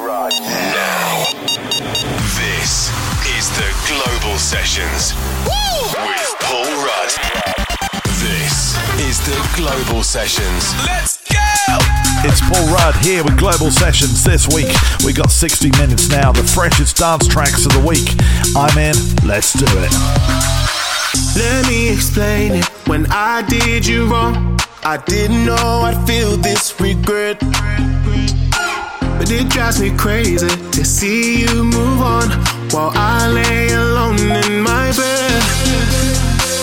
Now, this is the Global Sessions with Paul Rudd. This is the Global Sessions. Let's go! It's Paul Rudd here with Global Sessions. This week we got 60 minutes now, the freshest dance tracks of the week. I'm in, let's do it. Let me explain it. When I did you wrong, I didn't know I'd feel this regret. It drives me crazy to see you move on while I lay alone in my bed.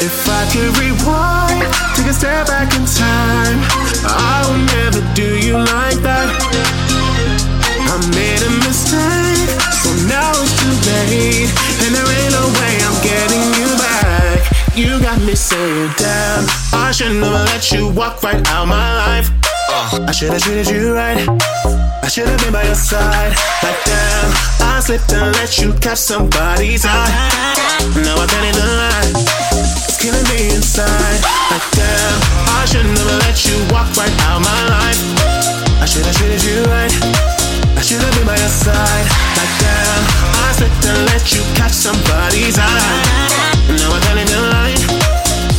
If I could rewind, take a step back in time, I would never do you like that. I made a mistake, so now it's too late, and there ain't no way I'm getting you back. You got me saying, damn, I should never let you walk right out my life. I should've treated you right. I should've been by your side. Like damn, I slipped and let you catch somebody's eye. Now I can't even lie. It's killing me inside. Like damn, I should never let you walk right out my life. I should've treated you right. I should've been by your side. Like damn, I slipped and let you catch somebody's eye. Now I can't even lie.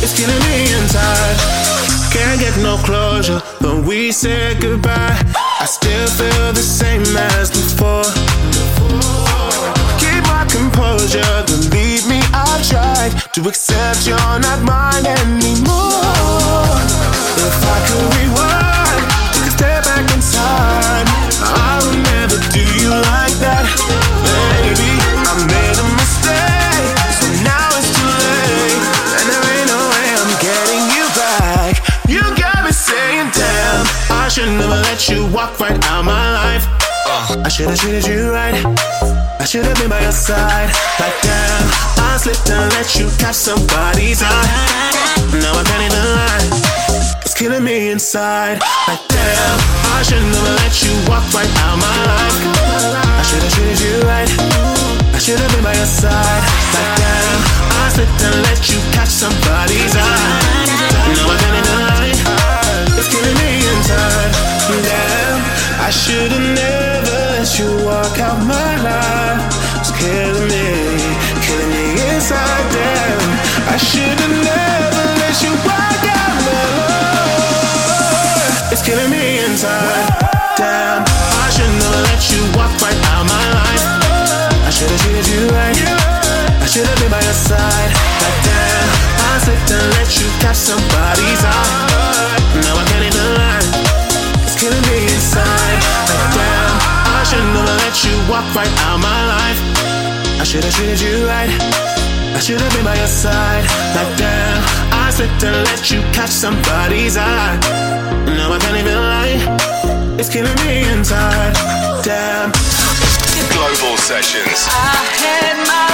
It's killing me inside. Can't get no closure when we said goodbye. I still feel the same as before. Keep my composure, believe me, I've tried to accept you're not mine anymore. If I could rewind, I should've treated you right. I should've been by your side. But damn, I slipped and let you catch somebody's eye. Now I can't even lie. It's killing me inside. Like damn, I should never let you walk right out my life. I should've treated you right. I should've been by your side. Like damn, I slipped and let you catch somebody's eye. Now I can't even lie. It's killing me inside. Damn, I should've never let you walk out my life. It's killing me, killing me inside. Damn, I should've never let you walk out my life. It's killing me inside. Damn, I should never let you walk right out my life. I should've treated you right. I should've been by your side. Like damn, I slipped and let you catch somebody's eye. Now I can't I should never let you walk right out my life. I should've treated you right. I should've been by your side. Like damn, I slipped and let you catch somebody's eye. Now I can't even lie. It's killing me inside. Damn. Global Sessions. I had my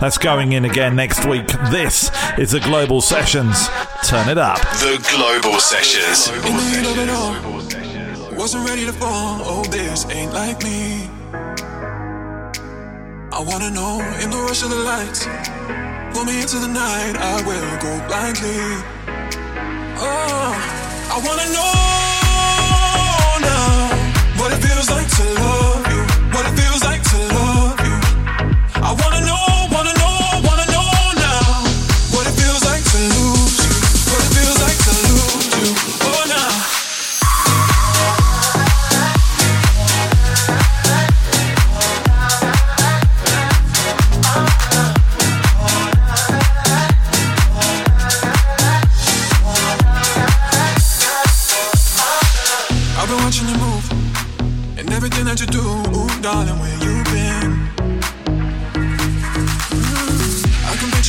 That's going in again next week. This is the Global Sessions. Turn it up. The Global Sessions. In the middle of it all, wasn't ready to fall. Oh, this ain't like me. I wanna know in the rush of the lights. Pull me into the night. I will go blindly. Oh, I wanna know.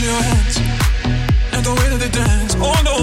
your hands and the way that they dance. Oh no.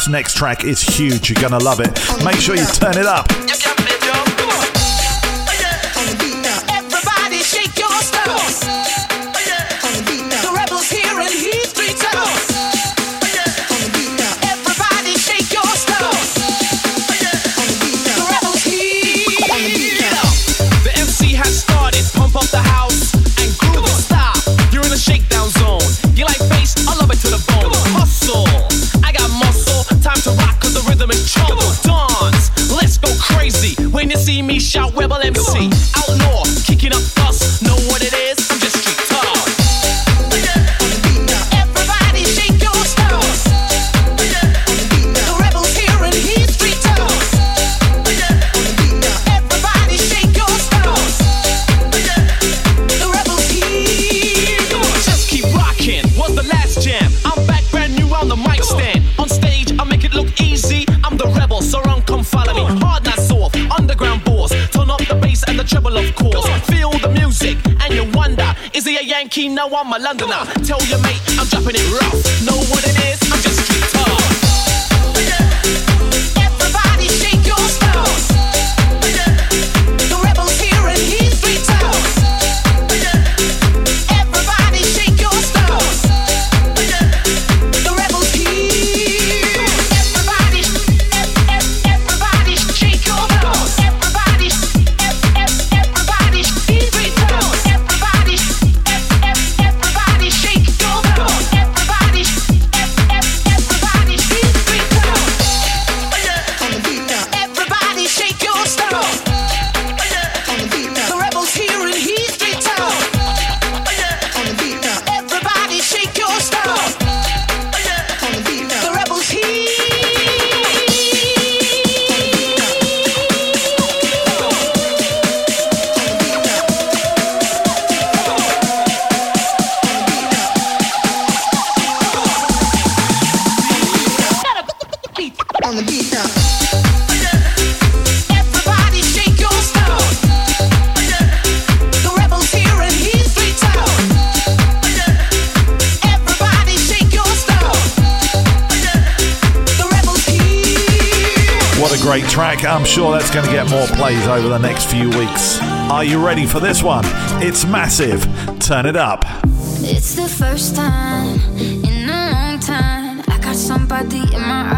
This next track is huge. You're going to love it. Make sure you turn it up. MC. I know I'm a Londoner. Tell your mate I'm dropping it for this one? It's massive. Turn it up. It's the first time in a long time I got somebody in my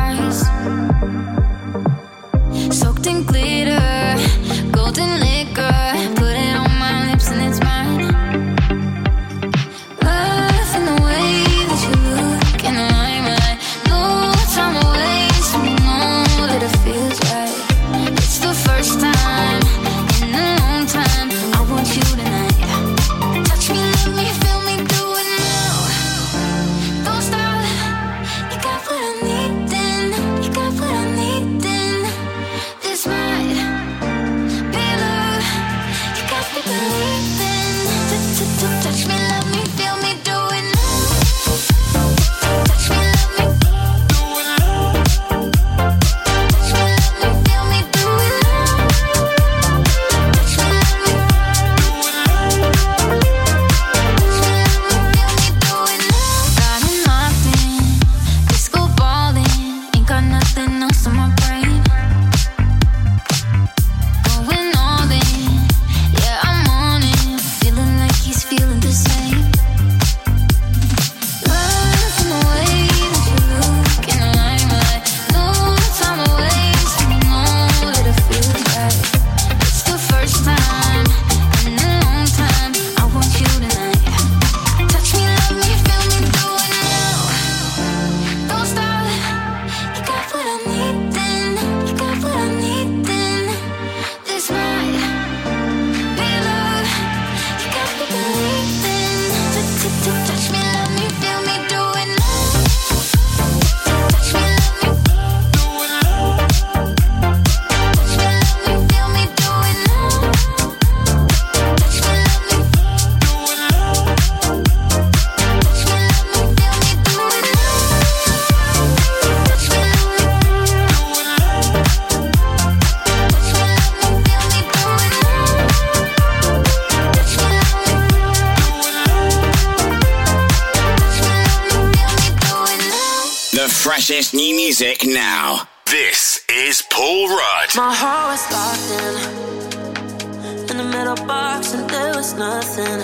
New music now. This is Paul Rudd. My heart was locked in in the metal box, and there was nothing.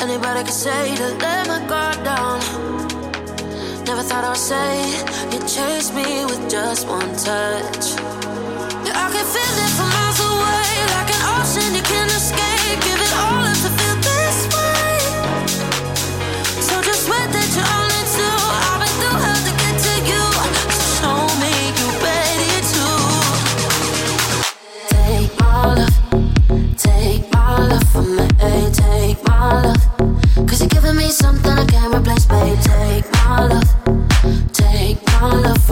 Anybody could say to let my guard down. Never thought I'd say you chased me with just one touch. Yeah, I can feel it from miles away, like an ocean you can't escape. Give it all up to feel this way. So just wait that you're. take my. Cause you're giving me something I can't replace, babe, take my love. Take my love.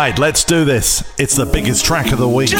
right, let's do this. It's the biggest track of the week.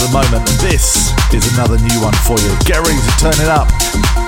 the moment. This is another new one for you. Get ready to turn it up.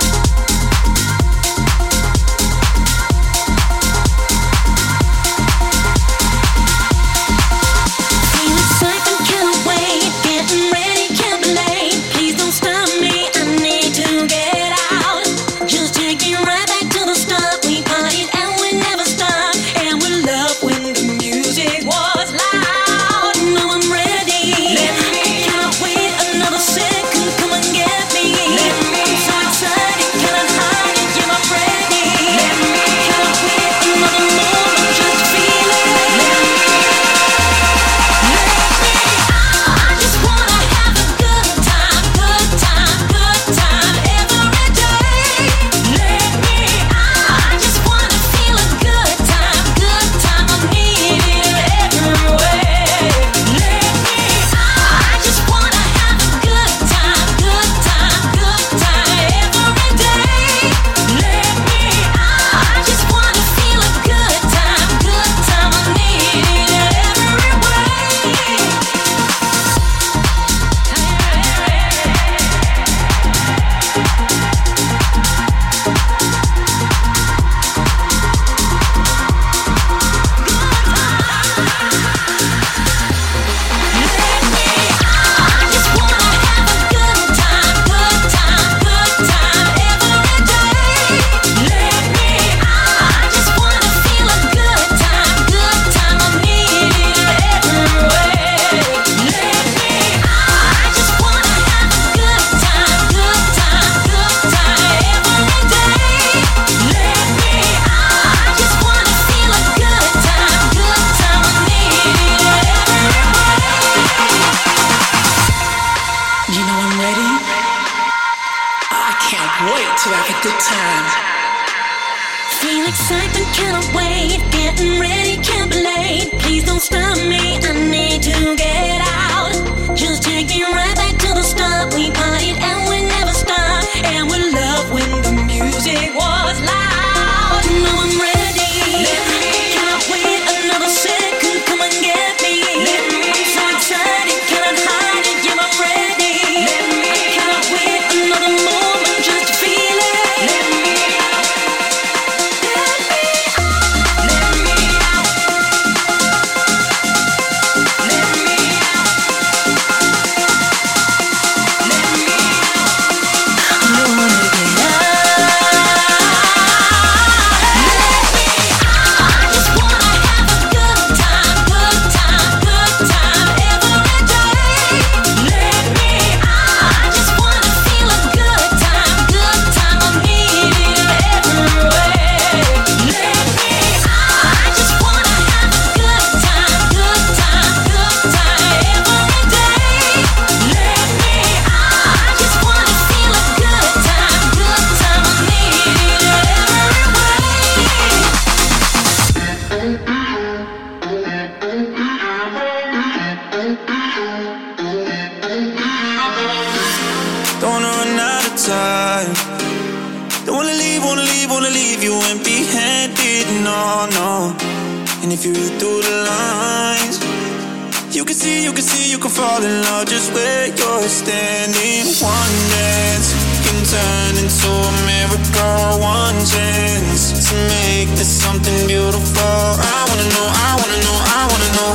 fall in love just where you're standing. One dance can turn into a miracle. One chance to make this something beautiful. I wanna know, I wanna know, I wanna know,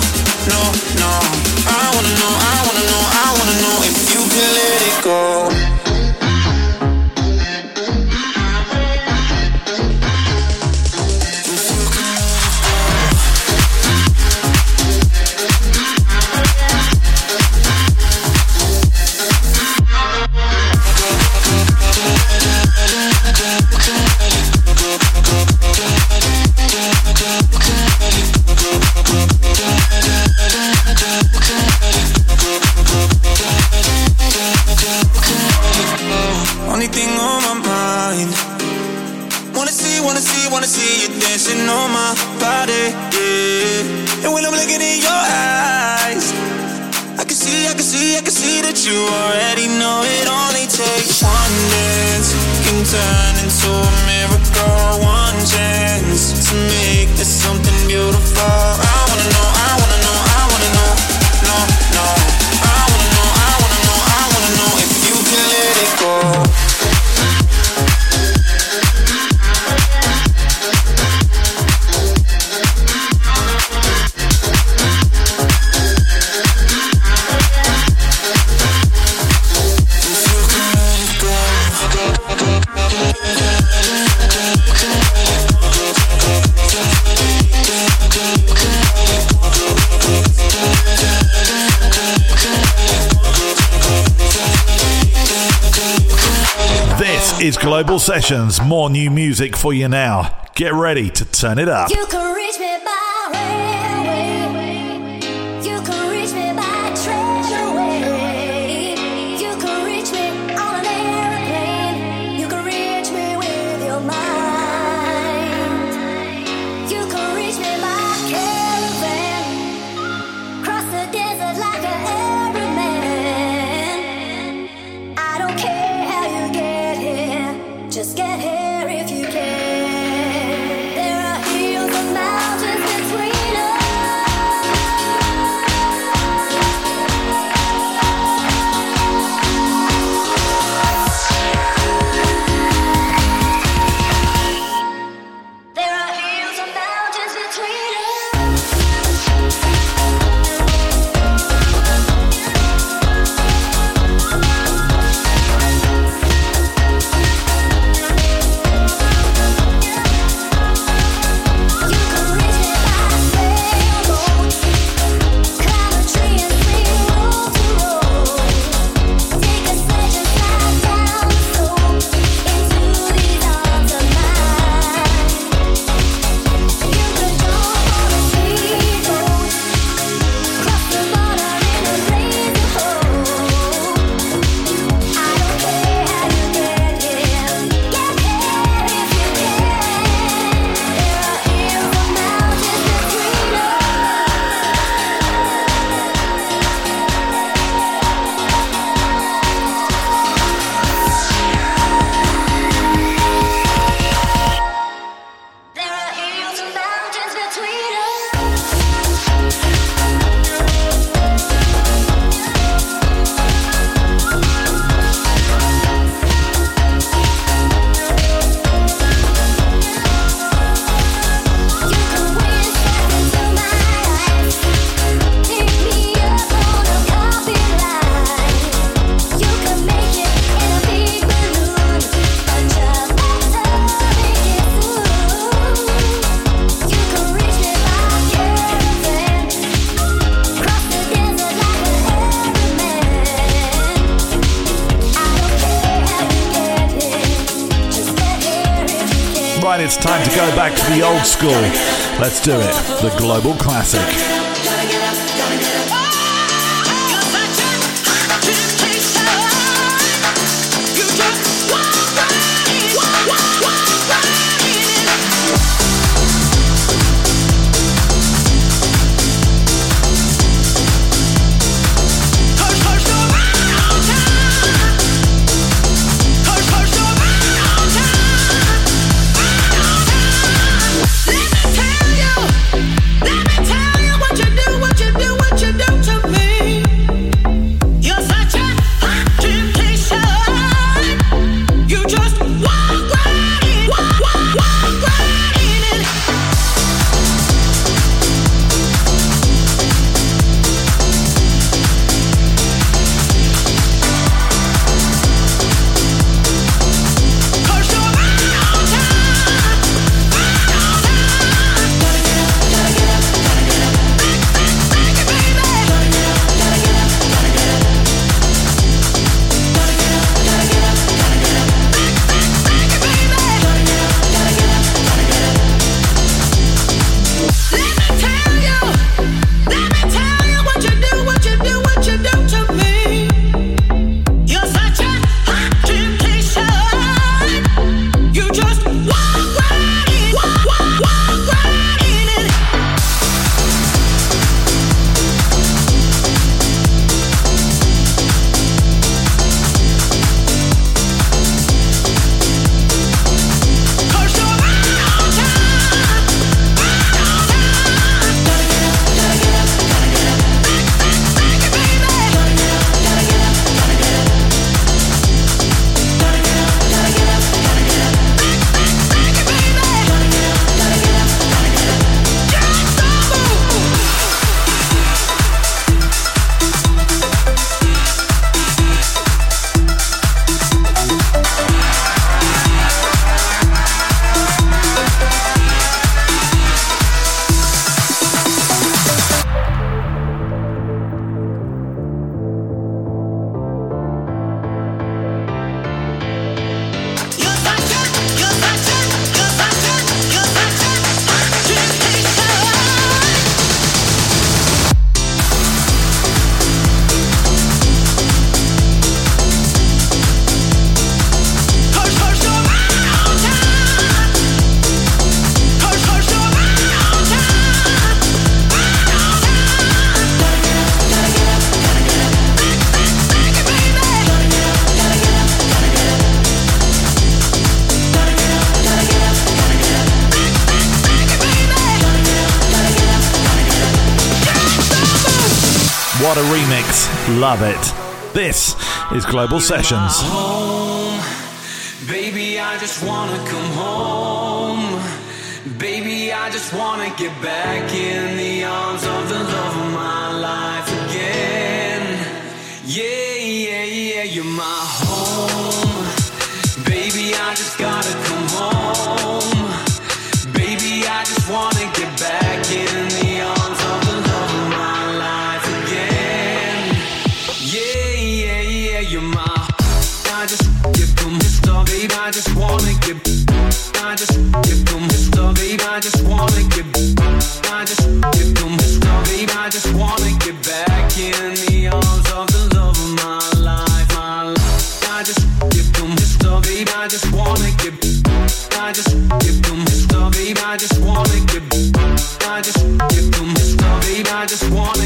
no, no. I wanna know, I wanna know, I wanna know if you can let it go. sessions, more new music for you now. Get ready to turn it up. old school. Let's do it. The Global Classic. love it. This is Global Sessions. Baby, I just wanna come home. Baby, I just wanna get back in. I just give them love, babe. I just wanna give. I just give them love, babe. I just wanna.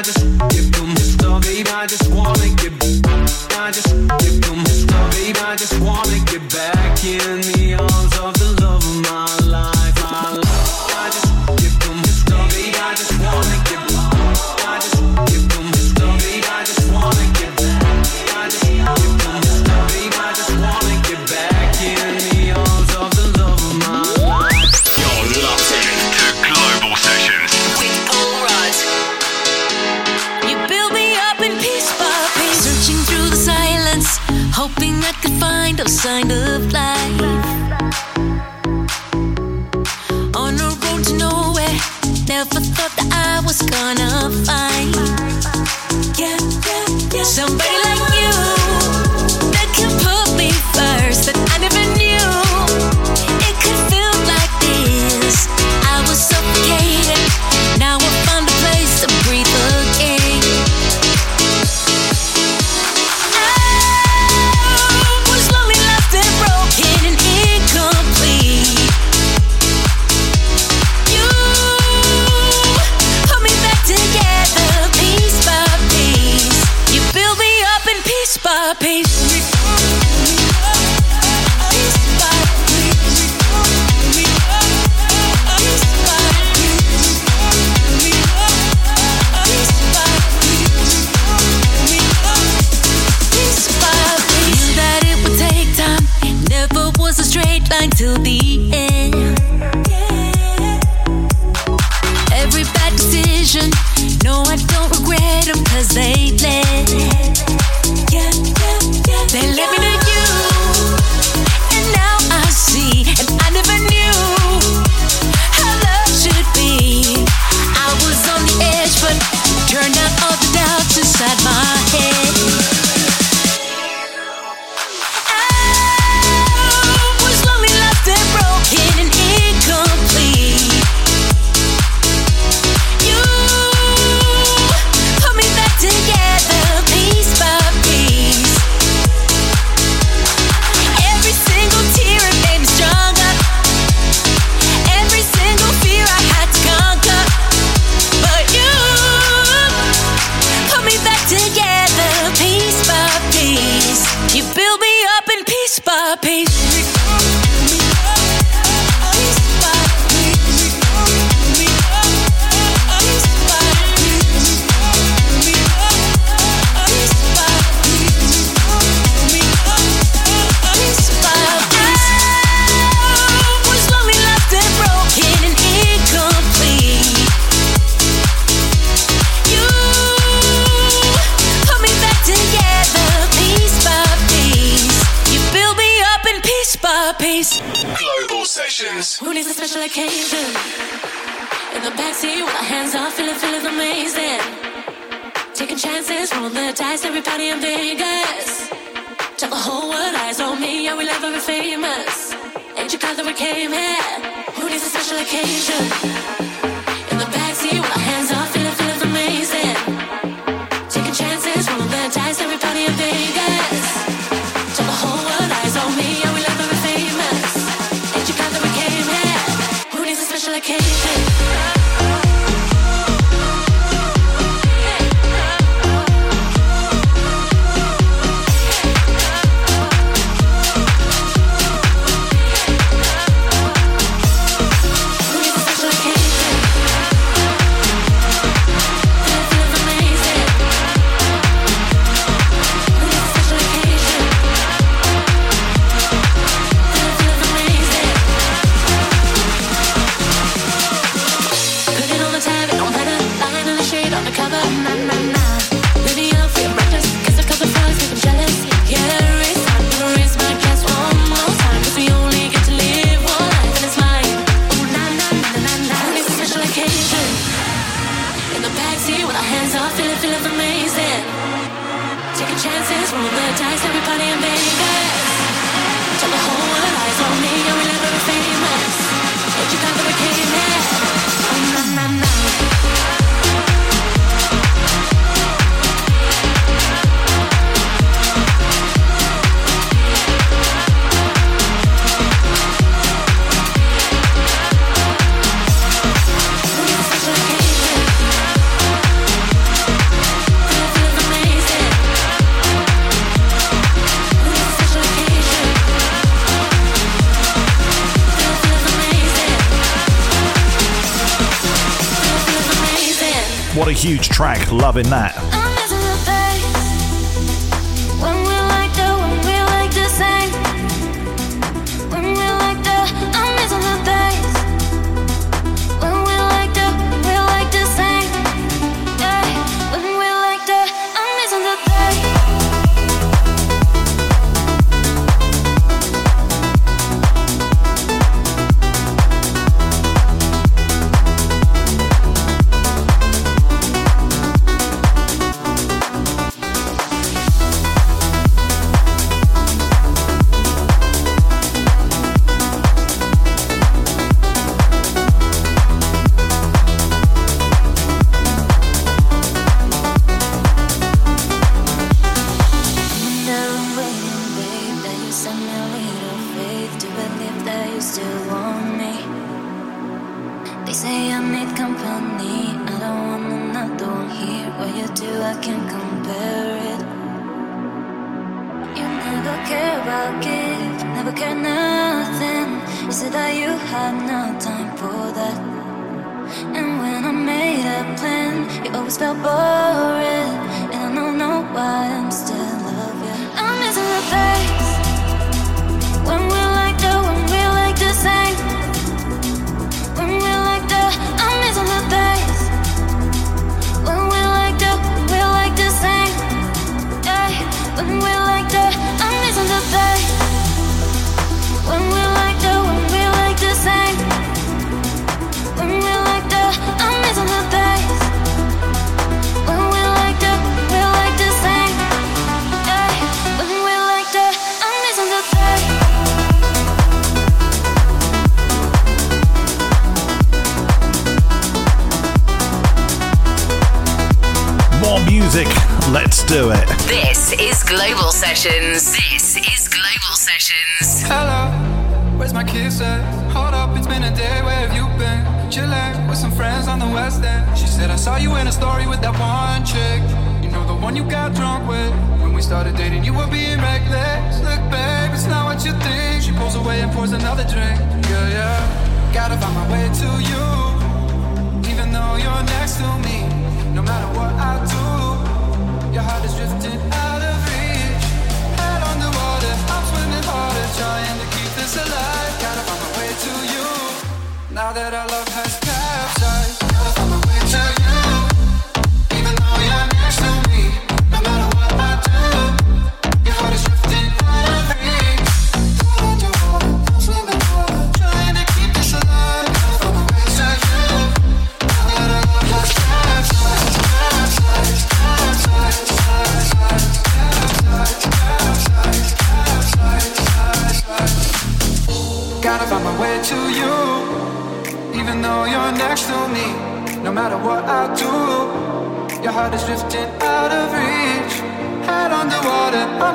I just give them love, babe. I just wanna I just give them love, babe. I just wanna get back in the arms of was gonna find. Yeah, yeah, yeah. Somebody peace. Special occasion? In the backseat with our hands off, feeling, feeling amazing. Taking chances, rolling the dice, everybody in Vegas. Tell the whole world eyes on me, yeah, we live very famous. Ain't you glad that we came here? Who needs a special occasion? In the backseat with our hands needs Loving that. They say I need company. I don't want another one here. What you do, I can't compare it. You never care about gift, never care nothing. You said that you had no time for that. And when I made a plan, you always felt boring. And I don't know why I'm do it. This is Global Sessions. This is Global Sessions. Hello, where's my kiss at? Hold up, it's been a day, where have you been? Chillin' with some friends on the west end. She said, I saw you in a story with that one chick. You know, the one you got drunk with. When we started dating, you were being reckless. Look, babe, it's not what you think. She pulls away and pours another drink. Yeah, yeah. Gotta find my way to you. Even though you're next to me. No matter what I do, Now that our love has capsized, gotta find my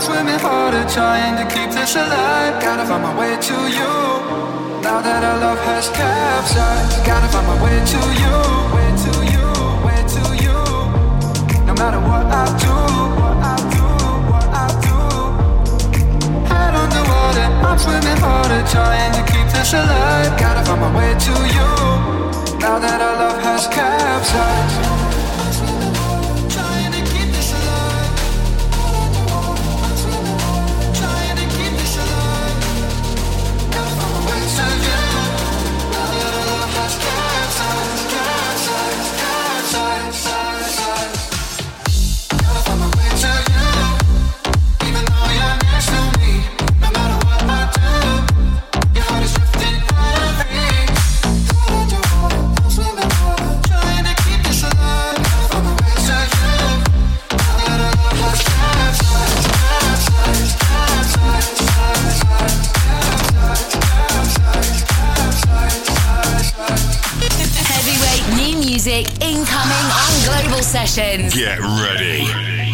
swimming harder, trying to keep this alive. Gotta find my way to you. Now that our love has capsized, gotta find my way to you. Way to you, way to you. No matter what I do, what I do, what I do. Head underwater, I'm swimming harder, trying to keep this alive. Gotta find my way to you. Now that our love has capsized. music incoming on Global Sessions. Get ready.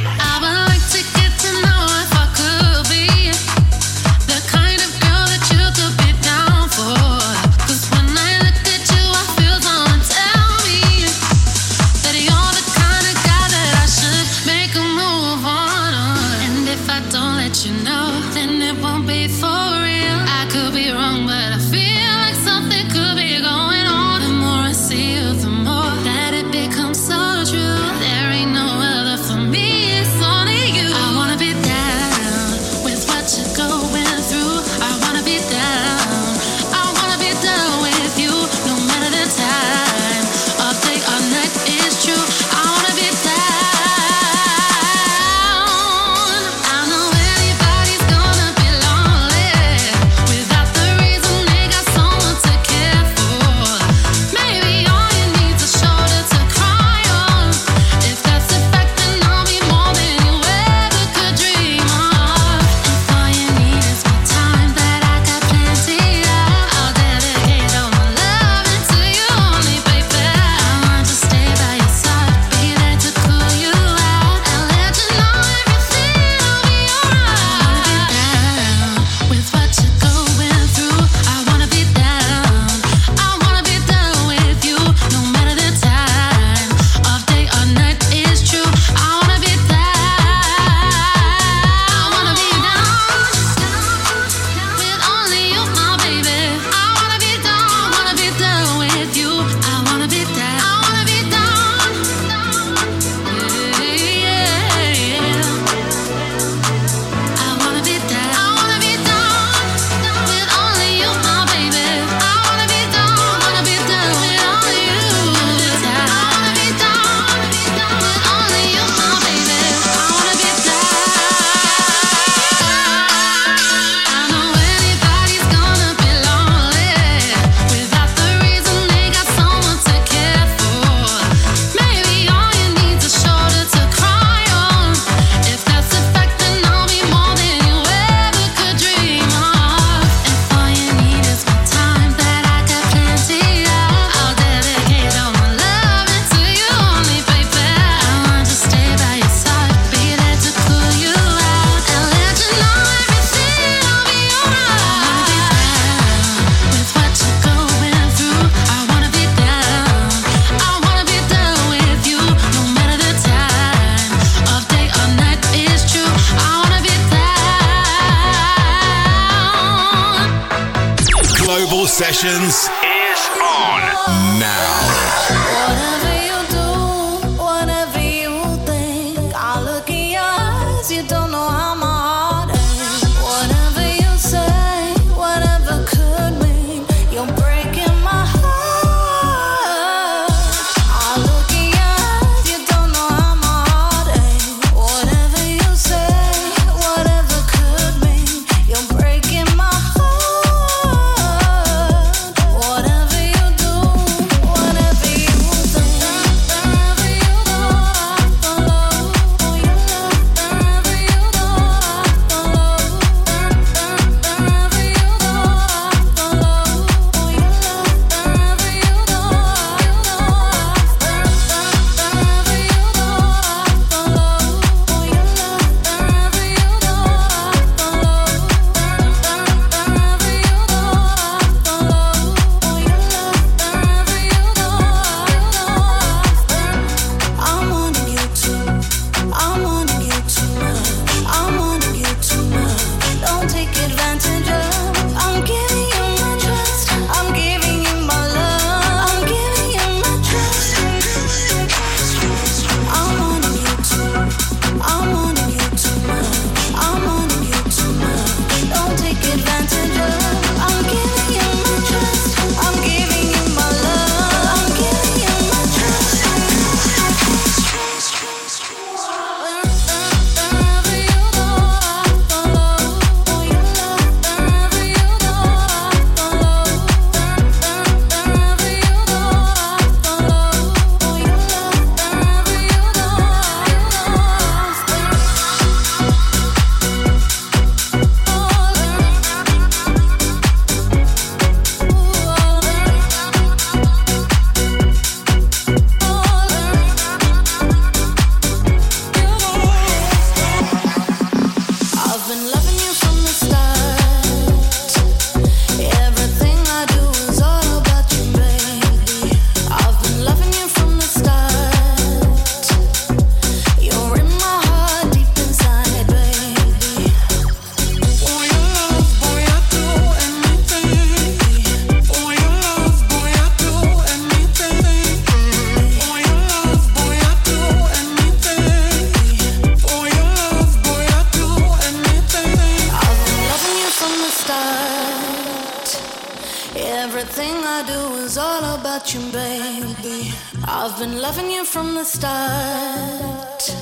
The start.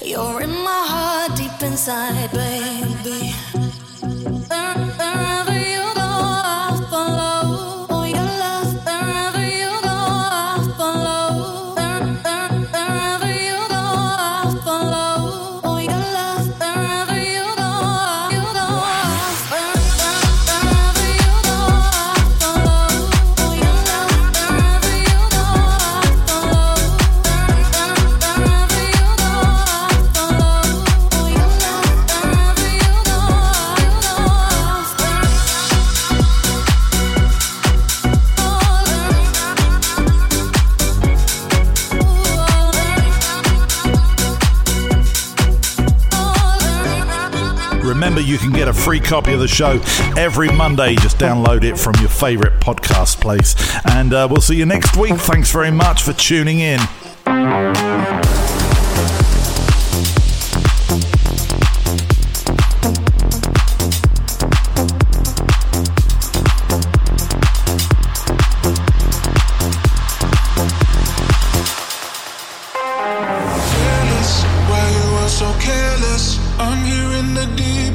You're in my heart, deep inside, baby. Free copy of the show every Monday. Just download it from your favorite podcast place. And uh, we'll see you next week. Thanks very much for tuning in. I'm here in the deep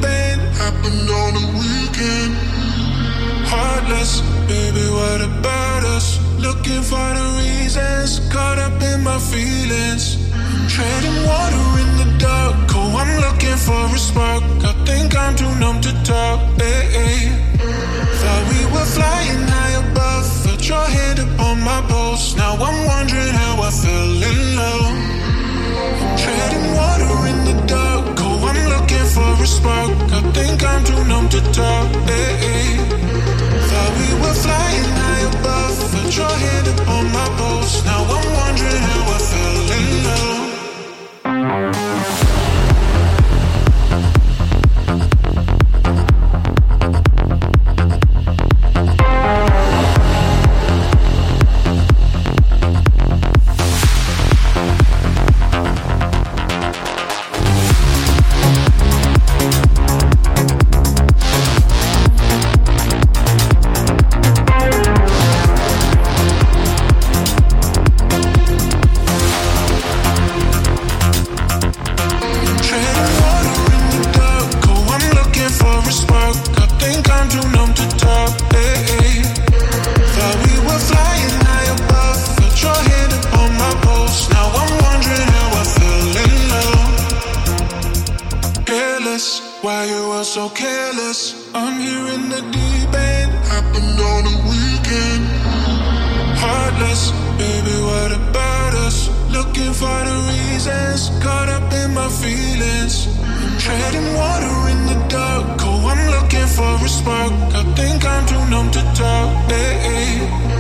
what about us? Looking for the reasons, caught up in my feelings. Treading water in the dark. Oh, I'm looking for a spark. I think I'm too numb to talk. Hey, hey. Thought we were flying high above. Felt your hand upon my pulse. Now I'm wondering how I fell in love. Treading water in the dark. Oh, I'm looking for a spark. I think I'm too numb to talk. Hey, hey. Thought we were flying now I'm wondering how I fell in love I think I'm too numb to talk.